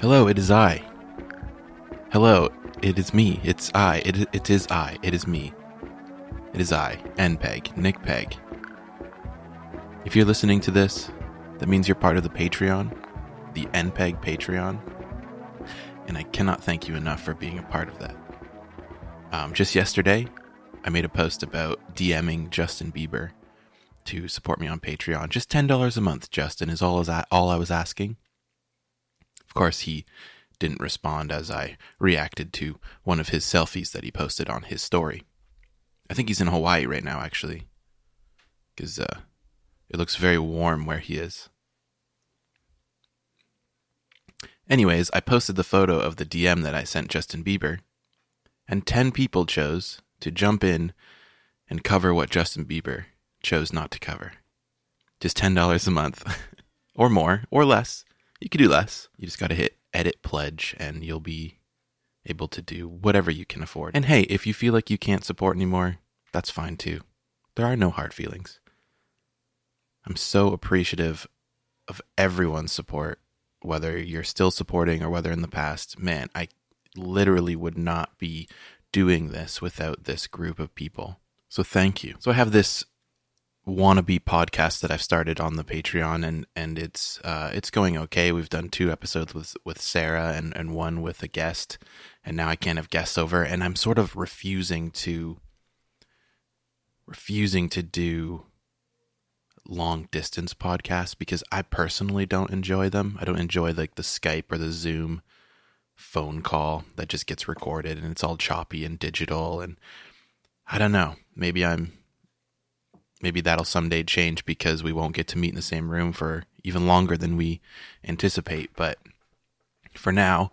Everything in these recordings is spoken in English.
Hello, it is I. Hello, it is me. It's I. It, it is I. It is me. It is I, NPEG, Nick Peg. If you're listening to this, that means you're part of the Patreon, the NPEG Patreon, and I cannot thank you enough for being a part of that. Um, just yesterday, I made a post about DMing Justin Bieber to support me on Patreon. Just ten dollars a month, Justin, is all is all I was asking. Of course, he didn't respond as I reacted to one of his selfies that he posted on his story. I think he's in Hawaii right now, actually, because uh, it looks very warm where he is. Anyways, I posted the photo of the DM that I sent Justin Bieber, and 10 people chose to jump in and cover what Justin Bieber chose not to cover. Just $10 a month, or more, or less. You could do less. You just got to hit edit pledge and you'll be able to do whatever you can afford. And hey, if you feel like you can't support anymore, that's fine too. There are no hard feelings. I'm so appreciative of everyone's support, whether you're still supporting or whether in the past. Man, I literally would not be doing this without this group of people. So thank you. So I have this wannabe podcast that I've started on the Patreon, and and it's uh, it's going okay. We've done two episodes with with Sarah and and one with a guest, and now I can't have guests over, and I'm sort of refusing to refusing to do long distance podcasts because I personally don't enjoy them. I don't enjoy like the Skype or the Zoom phone call that just gets recorded and it's all choppy and digital and I don't know. Maybe I'm maybe that'll someday change because we won't get to meet in the same room for even longer than we anticipate. But for now,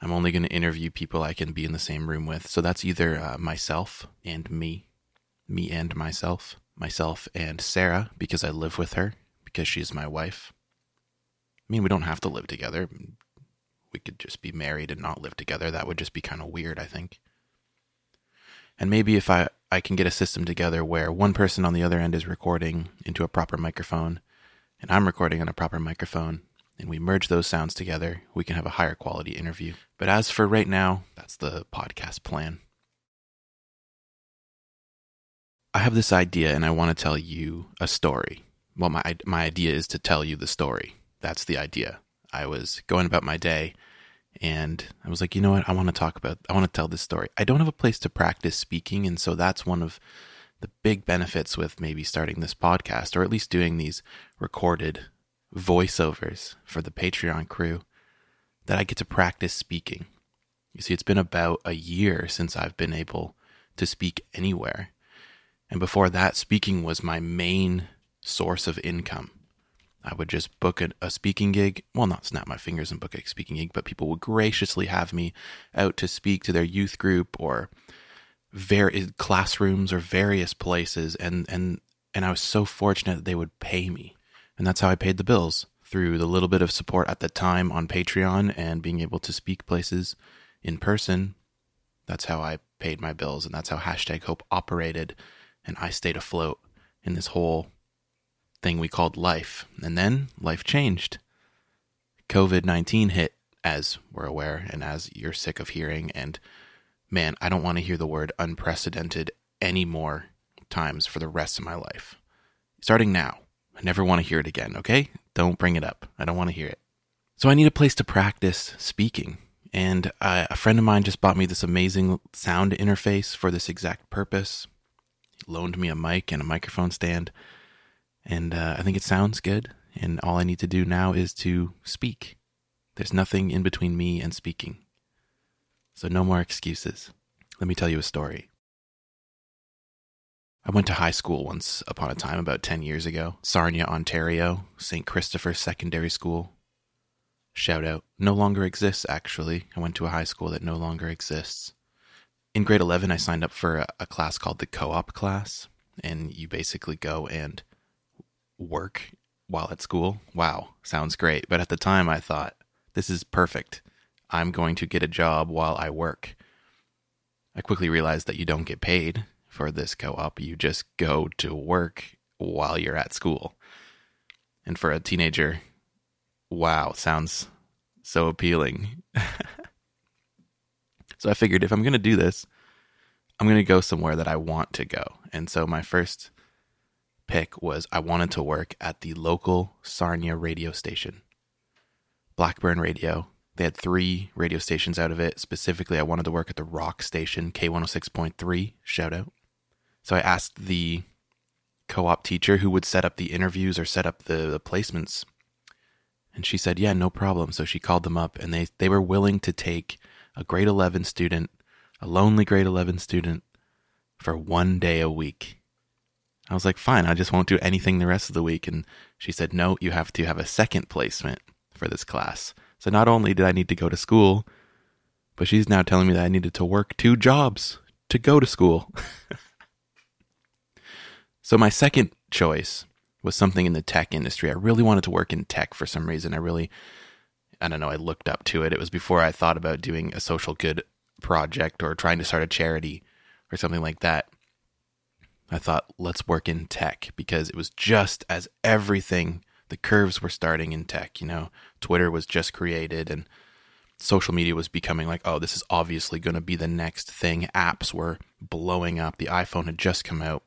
I'm only going to interview people I can be in the same room with. So that's either uh, myself and me, me and myself, myself and Sarah, because I live with her, because she's my wife. I mean, we don't have to live together. We could just be married and not live together. That would just be kind of weird, I think. And maybe if I I can get a system together where one person on the other end is recording into a proper microphone and I'm recording on a proper microphone and we merge those sounds together, we can have a higher quality interview. But as for right now, that's the podcast plan. I have this idea and I want to tell you a story. Well, my my idea is to tell you the story. That's the idea. I was going about my day and I was like, you know what? I want to talk about, I want to tell this story. I don't have a place to practice speaking. And so that's one of the big benefits with maybe starting this podcast or at least doing these recorded voiceovers for the Patreon crew that I get to practice speaking. You see, it's been about a year since I've been able to speak anywhere. And before that, speaking was my main source of income. I would just book a, a, speaking gig. Well, not snap my fingers and book a speaking gig, but people would graciously have me out to speak to their youth group or very classrooms or various places, and and and I was so fortunate that they would pay me, and that's how I paid the bills through the little bit of support at the time on Patreon and being able to speak places in person. That's how I paid my bills, and that's how hashtag Hope operated, and I stayed afloat in this whole thing we called life. And then life changed. COVID 19 hit, as we're aware, and as you're sick of hearing. And man, I don't want to hear the word unprecedented any more times for the rest of my life. Starting now, I never want to hear it again, okay? Don't bring it up. I don't want to hear it. So I need a place to practice speaking. And uh, a friend of mine just bought me this amazing sound interface for this exact purpose. He loaned me a mic and a microphone stand. And uh, I think it sounds good. And all I need to do now is to speak. There's nothing in between me and speaking. So no more excuses. Let me tell you a story. I went to high school once upon a time about 10 years ago. Sarnia, Ontario, St. Christopher Secondary School. Shout out. No longer exists, actually. I went to a high school that no longer exists. In grade 11, I signed up for a, a class called the co op class. And you basically go and work while at school. Wow, sounds great. But at the time, I thought, this is perfect. I'm going to get a job while I work. I quickly realized that you don't get paid for this co op. You just go to work while you're at school. And for a teenager, wow, sounds so appealing. so I figured if I'm going to do this, I'm going to go somewhere that I want to go. And so my first pick was I wanted to work at the local Sarnia radio station, Blackburn Radio. They had three radio stations out of it. Specifically, I wanted to work at the rock station, K106.3. Shout out. So I asked the co op teacher who would set up the interviews or set up the, the placements. And she said, Yeah, no problem. So she called them up and they, they were willing to take a grade 11 student, a lonely grade 11 student, for one day a week. I was like, Fine, I just won't do anything the rest of the week. And she said, No, you have to have a second placement for this class. So not only did I need to go to school, but she's now telling me that I needed to work two jobs to go to school. So my second choice was something in the tech industry. I really wanted to work in tech for some reason. I really, I don't know, I looked up to it. It was before I thought about doing a social good project or trying to start a charity or something like that. I thought, let's work in tech because it was just as everything, the curves were starting in tech. You know, Twitter was just created and social media was becoming like, oh, this is obviously going to be the next thing. Apps were blowing up. The iPhone had just come out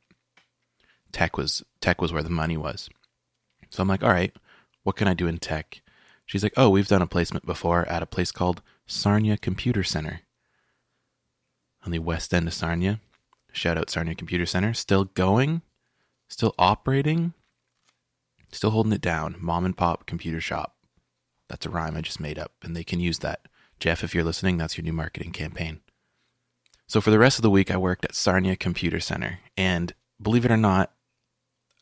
tech was tech was where the money was. So I'm like, all right, what can I do in tech? She's like, oh, we've done a placement before at a place called Sarnia Computer Center on the west end of Sarnia. Shout out Sarnia Computer Center. Still going, still operating, still holding it down. Mom and pop computer shop. That's a rhyme I just made up, and they can use that. Jeff, if you're listening, that's your new marketing campaign. So for the rest of the week, I worked at Sarnia Computer Center. And believe it or not,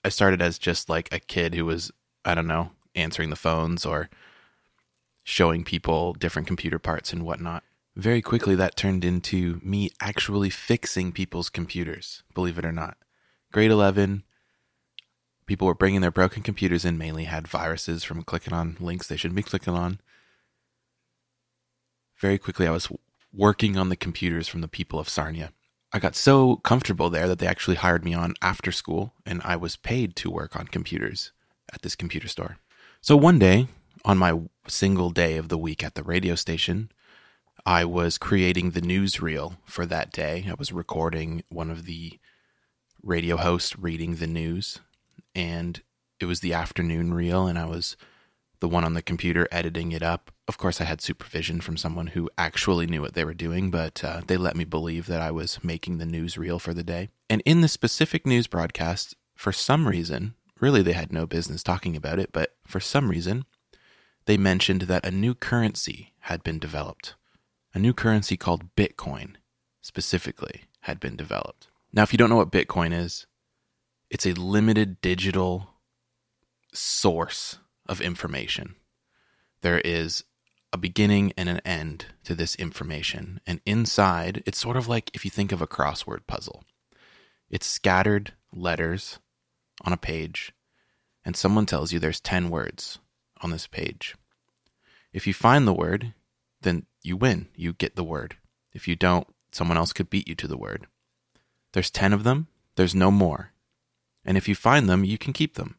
I started as just like a kid who was, I don't know, answering the phones or showing people different computer parts and whatnot. Very quickly, that turned into me actually fixing people's computers, believe it or not. Grade 11, people were bringing their broken computers in, mainly had viruses from clicking on links they shouldn't be clicking on. Very quickly, I was working on the computers from the people of Sarnia. I got so comfortable there that they actually hired me on after school and I was paid to work on computers at this computer store. So one day, on my single day of the week at the radio station, I was creating the newsreel for that day. I was recording one of the radio hosts reading the news, and it was the afternoon reel, and I was the one on the computer editing it up. Of course, I had supervision from someone who actually knew what they were doing, but uh, they let me believe that I was making the news reel for the day. And in the specific news broadcast, for some reason, really they had no business talking about it, but for some reason, they mentioned that a new currency had been developed. A new currency called Bitcoin, specifically, had been developed. Now, if you don't know what Bitcoin is, it's a limited digital source of information. There is a beginning and an end to this information. And inside, it's sort of like if you think of a crossword puzzle, it's scattered letters on a page, and someone tells you there's 10 words on this page. If you find the word, then you win. You get the word. If you don't, someone else could beat you to the word. There's 10 of them, there's no more. And if you find them, you can keep them.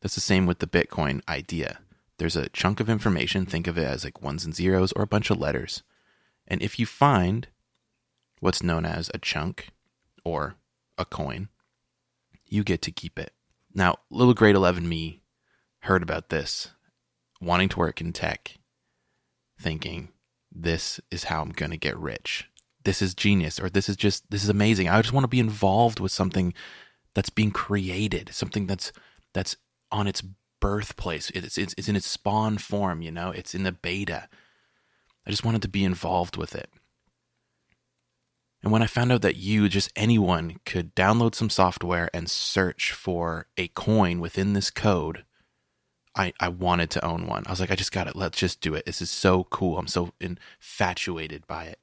That's the same with the Bitcoin idea. There's a chunk of information, think of it as like ones and zeros or a bunch of letters. And if you find what's known as a chunk or a coin, you get to keep it. Now, little grade 11 me heard about this, wanting to work in tech, thinking, this is how I'm going to get rich. This is genius, or this is just, this is amazing. I just want to be involved with something that's being created, something that's, that's on its birthplace. It's, it's, it's in its spawn form, you know, it's in the beta. I just wanted to be involved with it. And when I found out that you, just anyone, could download some software and search for a coin within this code, I, I wanted to own one. I was like, I just got it. Let's just do it. This is so cool. I'm so infatuated by it.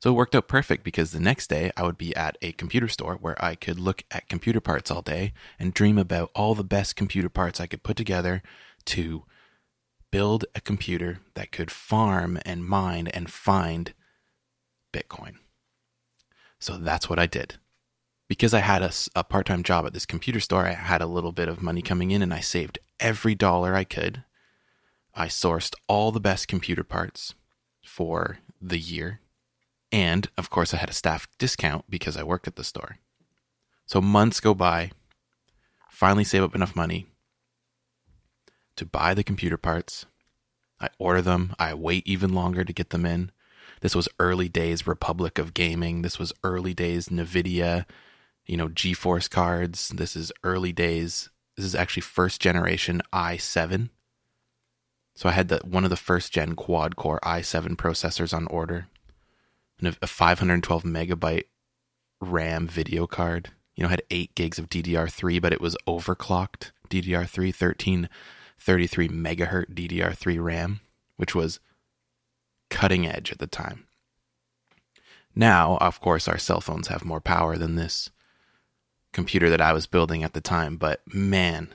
So it worked out perfect because the next day I would be at a computer store where I could look at computer parts all day and dream about all the best computer parts I could put together to build a computer that could farm and mine and find Bitcoin. So that's what I did. Because I had a, a part time job at this computer store, I had a little bit of money coming in and I saved every dollar I could. I sourced all the best computer parts for the year. And of course, I had a staff discount because I worked at the store. So months go by, finally save up enough money to buy the computer parts. I order them, I wait even longer to get them in. This was early days Republic of Gaming. This was early days Nvidia, you know, GeForce cards. This is early days. This is actually first generation i7 so I had the one of the first gen quad core i7 processors on order, and a 512 megabyte RAM video card. You know, had eight gigs of DDR3, but it was overclocked DDR3, 1333 megahertz DDR3 RAM, which was cutting edge at the time. Now, of course, our cell phones have more power than this computer that I was building at the time, but man,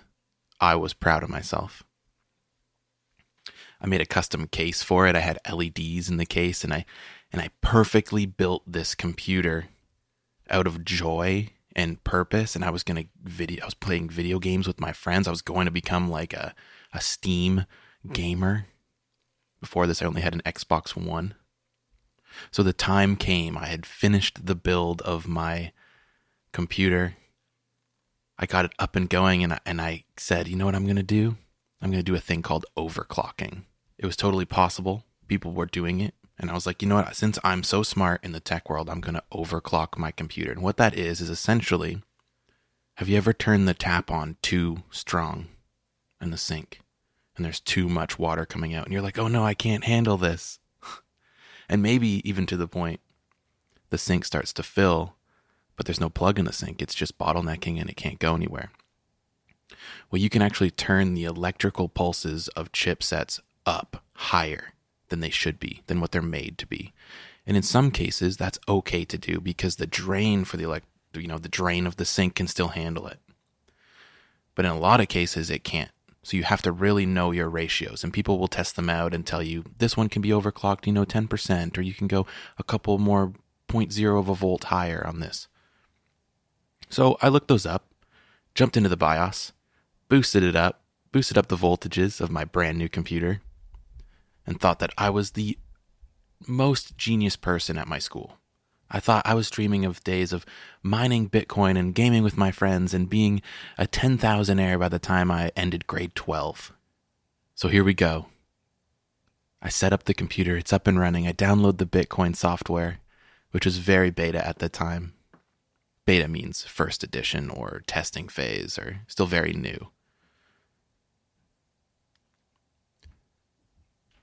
I was proud of myself. I made a custom case for it. I had LEDs in the case and I and I perfectly built this computer out of joy and purpose and I was going to video I was playing video games with my friends. I was going to become like a a Steam gamer. Before this I only had an Xbox 1. So the time came. I had finished the build of my computer. I got it up and going and I, and I said, "You know what I'm going to do? I'm going to do a thing called overclocking." It was totally possible. People were doing it. And I was like, you know what? Since I'm so smart in the tech world, I'm going to overclock my computer. And what that is, is essentially have you ever turned the tap on too strong in the sink and there's too much water coming out? And you're like, oh no, I can't handle this. and maybe even to the point the sink starts to fill, but there's no plug in the sink. It's just bottlenecking and it can't go anywhere. Well, you can actually turn the electrical pulses of chipsets up higher than they should be, than what they're made to be. And in some cases, that's okay to do because the drain for the elect, you know, the drain of the sink can still handle it. But in a lot of cases, it can't. So you have to really know your ratios, and people will test them out and tell you this one can be overclocked, you know, 10%, or you can go a couple more 0.0 of a volt higher on this. So I looked those up, jumped into the BIOS, boosted it up, boosted up the voltages of my brand new computer, and thought that I was the most genius person at my school. I thought I was dreaming of days of mining Bitcoin and gaming with my friends and being a 10,000aire by the time I ended grade 12. So here we go. I set up the computer, it's up and running. I download the Bitcoin software, which was very beta at the time. Beta means first edition or testing phase or still very new.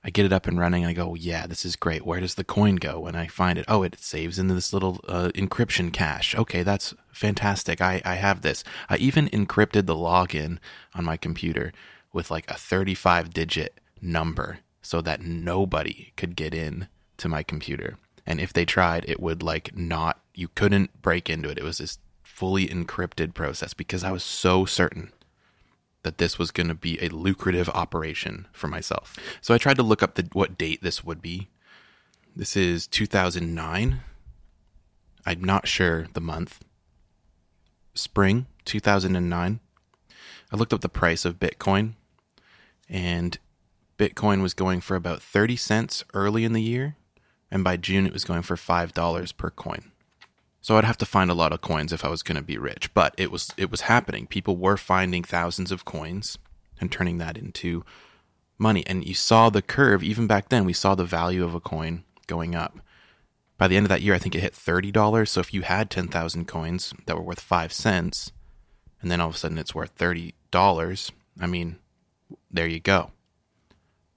I get it up and running. And I go, yeah, this is great. Where does the coin go? when I find it. Oh, it saves into this little uh, encryption cache. Okay, that's fantastic. I, I have this. I even encrypted the login on my computer with like a 35 digit number so that nobody could get in to my computer. And if they tried, it would like not, you couldn't break into it. It was this fully encrypted process because I was so certain that this was going to be a lucrative operation for myself. So I tried to look up the, what date this would be. This is 2009. I'm not sure the month. Spring 2009. I looked up the price of Bitcoin, and Bitcoin was going for about 30 cents early in the year, and by June it was going for $5 per coin. So I'd have to find a lot of coins if I was going to be rich, but it was it was happening. People were finding thousands of coins and turning that into money. And you saw the curve even back then. We saw the value of a coin going up. By the end of that year, I think it hit thirty dollars. So if you had ten thousand coins that were worth five cents, and then all of a sudden it's worth thirty dollars, I mean, there you go.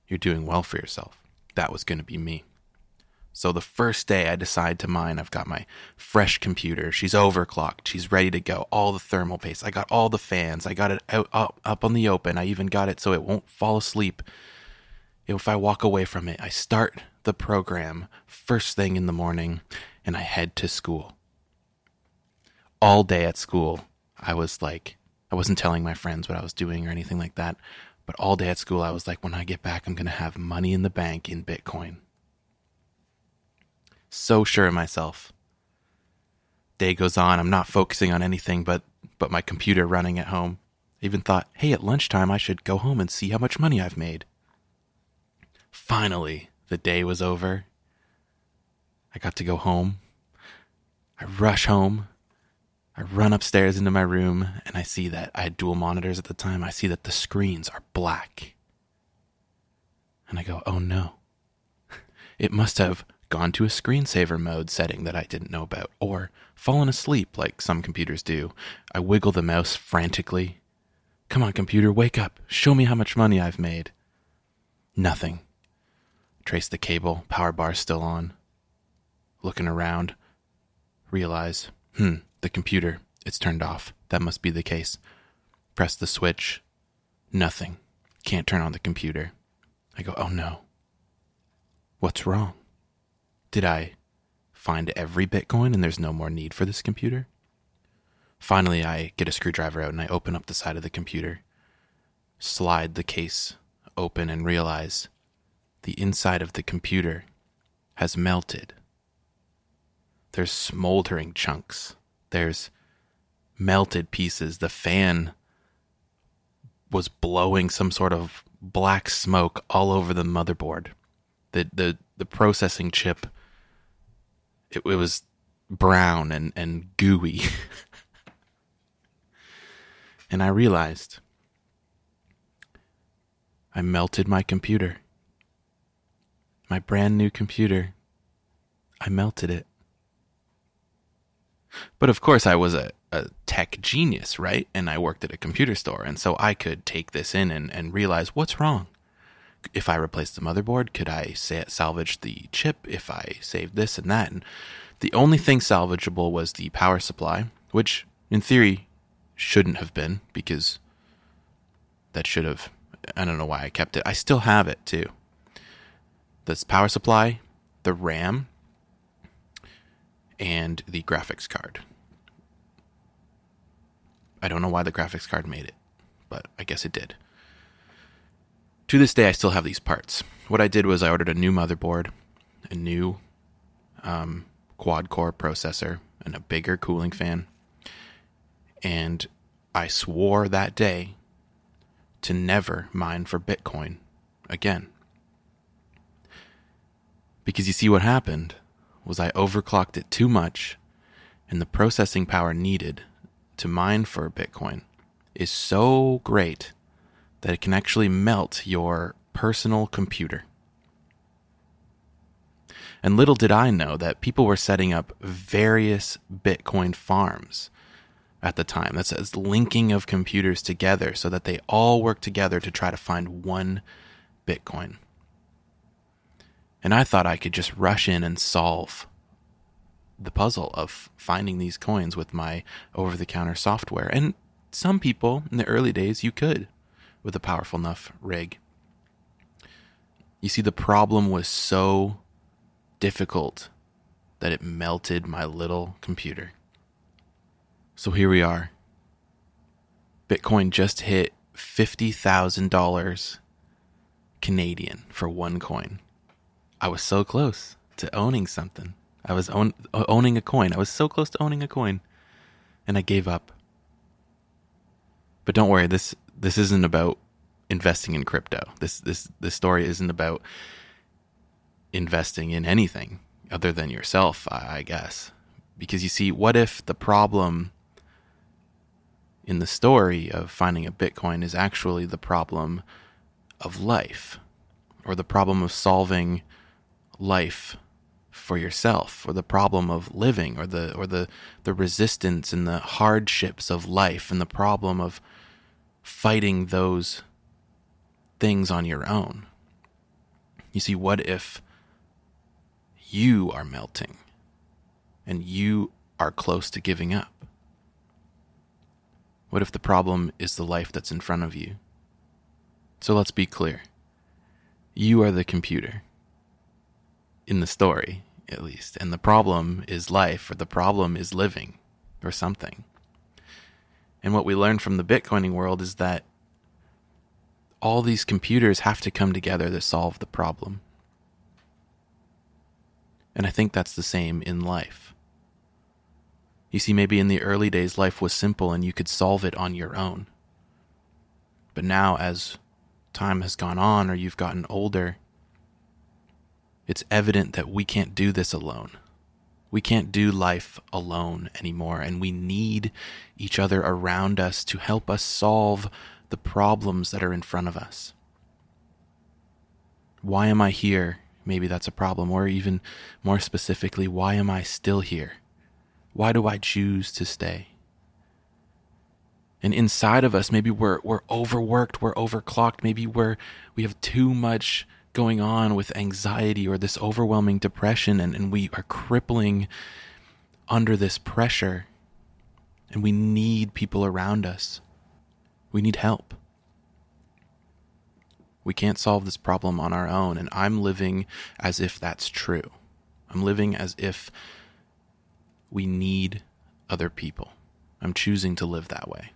You're doing well for yourself. That was going to be me. So the first day I decide to mine, I've got my fresh computer. She's overclocked. She's ready to go. All the thermal paste. I got all the fans. I got it out up, up on the open. I even got it so it won't fall asleep if I walk away from it. I start the program first thing in the morning and I head to school. All day at school, I was like, I wasn't telling my friends what I was doing or anything like that. But all day at school, I was like, when I get back, I'm going to have money in the bank in Bitcoin so sure of myself. Day goes on, I'm not focusing on anything but but my computer running at home. I even thought, hey, at lunchtime I should go home and see how much money I've made. finally, the day was over. I got to go home. I rush home. I run upstairs into my room and I see that I had dual monitors at the time. I see that the screens are black. And I go, oh no. It must have gone to a screensaver mode setting that I didn't know about, or fallen asleep like some computers do. I wiggle the mouse frantically. Come on, computer, wake up. Show me how much money I've made. Nothing. Trace the cable, power bar still on. Looking around, realize, hmm, the computer, it's turned off. That must be the case. Press the switch. Nothing. Can't turn on the computer. I go, oh no. What's wrong? Did I find every Bitcoin and there's no more need for this computer? Finally, I get a screwdriver out and I open up the side of the computer, slide the case open, and realize the inside of the computer has melted. There's smoldering chunks. There's melted pieces. The fan was blowing some sort of black smoke all over the motherboard. The the the processing chip it, it was brown and, and gooey. and I realized I melted my computer. My brand new computer. I melted it. But of course, I was a, a tech genius, right? And I worked at a computer store. And so I could take this in and, and realize what's wrong if I replaced the motherboard, could I say salvage the chip if I saved this and that? And the only thing salvageable was the power supply, which in theory shouldn't have been because that should have. I don't know why I kept it. I still have it too. This power supply, the RAM, and the graphics card. I don't know why the graphics card made it, but I guess it did. To this day, I still have these parts. What I did was I ordered a new motherboard, a new um, quad core processor, and a bigger cooling fan. And I swore that day to never mine for Bitcoin again. Because you see, what happened was I overclocked it too much, and the processing power needed to mine for Bitcoin is so great that it can actually melt your personal computer. And little did I know that people were setting up various Bitcoin farms at the time. That's a linking of computers together so that they all work together to try to find one Bitcoin. And I thought I could just rush in and solve the puzzle of finding these coins with my over the counter software. And some people in the early days, you could with a powerful enough rig. You see, the problem was so difficult that it melted my little computer. So here we are. Bitcoin just hit $50,000 Canadian for one coin. I was so close to owning something. I was own, owning a coin. I was so close to owning a coin. And I gave up. But don't worry, this this isn't about investing in crypto. This this this story isn't about investing in anything other than yourself, I, I guess. Because you see, what if the problem in the story of finding a Bitcoin is actually the problem of life, or the problem of solving life for yourself, or the problem of living, or the or the the resistance and the hardships of life, and the problem of fighting those things on your own. You see, what if you are melting and you are close to giving up? What if the problem is the life that's in front of you? So let's be clear. You are the computer. In the story, at least. And the problem is life, or the problem is living, or something. And what we learned from the Bitcoining world is that all these computers have to come together to solve the problem. And I think that's the same in life. You see, maybe in the early days, life was simple and you could solve it on your own. But now, as time has gone on or you've gotten older, It's evident that we can't do this alone. We can't do life alone anymore, and we need each other around us to help us solve the problems that are in front of us. Why am I here? Maybe that's a problem. Or even more specifically, why am I still here? Why do I choose to stay? And inside of us, maybe we're, we're overworked, we're overclocked, maybe we're, we have too much going on with anxiety or this overwhelming depression, and, and we are crippling under this pressure. And we need people around us. We need help. We can't solve this problem on our own. And I'm living as if that's true. I'm living as if we need other people. I'm choosing to live that way.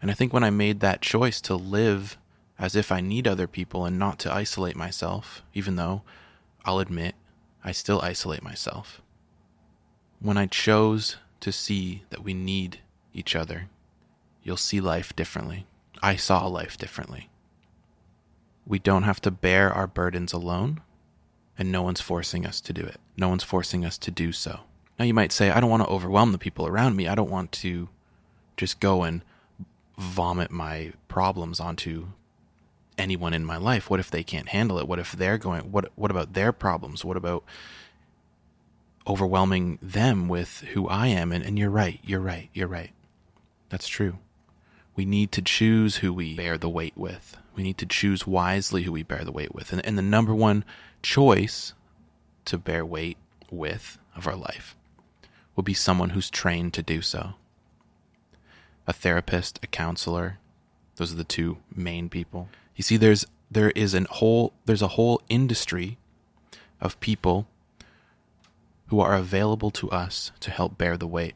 And I think when I made that choice to live as if I need other people and not to isolate myself, even though I'll admit I still isolate myself, when I chose to see that we need each other, you'll see life differently. I saw life differently. We don't have to bear our burdens alone, and no one's forcing us to do it. No one's forcing us to do so. Now, you might say, I don't want to overwhelm the people around me. I don't want to just go and vomit my problems onto anyone in my life. What if they can't handle it? What if they're going, what, what about their problems? What about overwhelming them with who I am? And, and you're right. You're right. You're right. That's true. We need to choose who we bear the weight with. We need to choose wisely who we bear the weight with. And, and the number one choice to bear weight with of our life will be someone who's trained to do so. A therapist, a counselor, those are the two main people. You see, there's there is an whole there's a whole industry of people who are available to us to help bear the weight.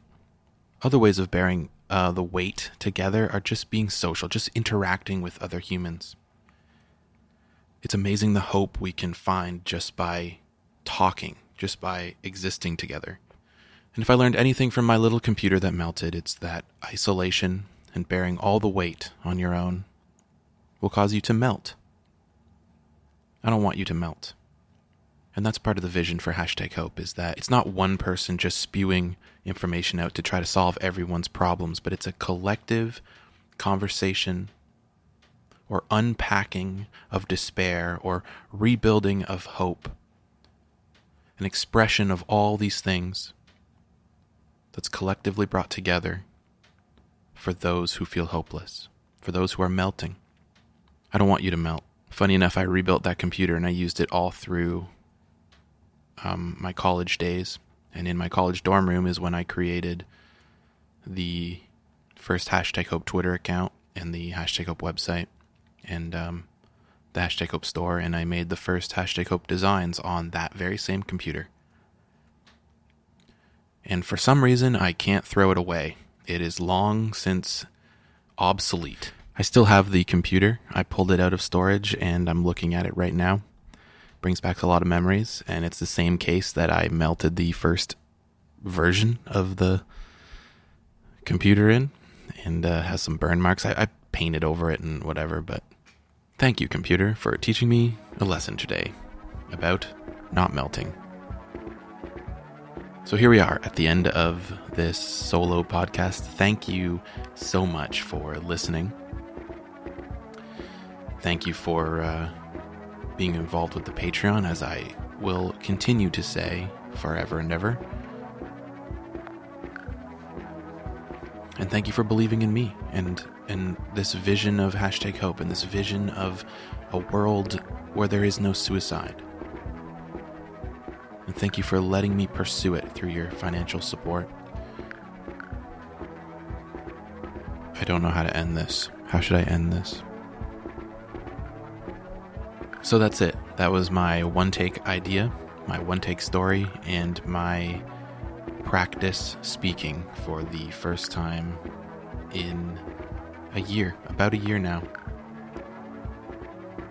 Other ways of bearing uh, the weight together are just being social, just interacting with other humans. It's amazing the hope we can find just by talking, just by existing together. And if I learned anything from my little computer that melted, it's that isolation and bearing all the weight on your own will cause you to melt. I don't want you to melt. And that's part of the vision for hashtag hope is that it's not one person just spewing information out to try to solve everyone's problems, but it's a collective conversation or unpacking of despair or rebuilding of hope. An expression of all these things that's collectively brought together for those who feel hopeless, for those who are melting. I don't want you to melt. Funny enough, I rebuilt that computer and I used it all through um, my college days. And in my college dorm room is when I created the first hashtag Hope Twitter account and the hashtag Hope website and um, the hashtag Hope store. And I made the first hashtag Hope designs on that very same computer. And for some reason, I can't throw it away. It is long since obsolete. I still have the computer. I pulled it out of storage and I'm looking at it right now brings back a lot of memories, and it's the same case that I melted the first version of the computer in, and uh, has some burn marks. I, I painted over it and whatever, but thank you, computer, for teaching me a lesson today about not melting. So here we are at the end of this solo podcast. Thank you so much for listening. Thank you for uh, being involved with the Patreon, as I will continue to say forever and ever. And thank you for believing in me and and this vision of hashtag hope and this vision of a world where there is no suicide. And thank you for letting me pursue it through your financial support. I don't know how to end this. How should I end this? So that's it. That was my one take idea, my one take story, and my practice speaking for the first time in a year, about a year now.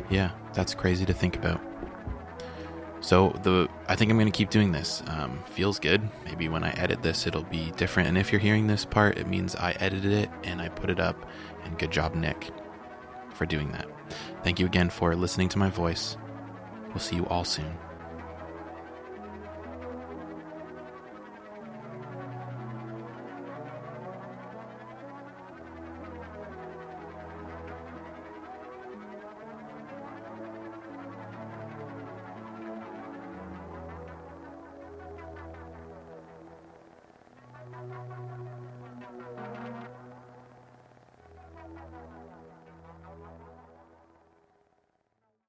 Yeah, that's crazy to think about. So the I think I'm to keep doing this. Um, feels good. Maybe when I edit this, it'll be different. And if you're hearing this part, it means I edited it and I put it up. And good job, Nick, for doing that. Thank you again for listening to my voice. We'll see you all soon.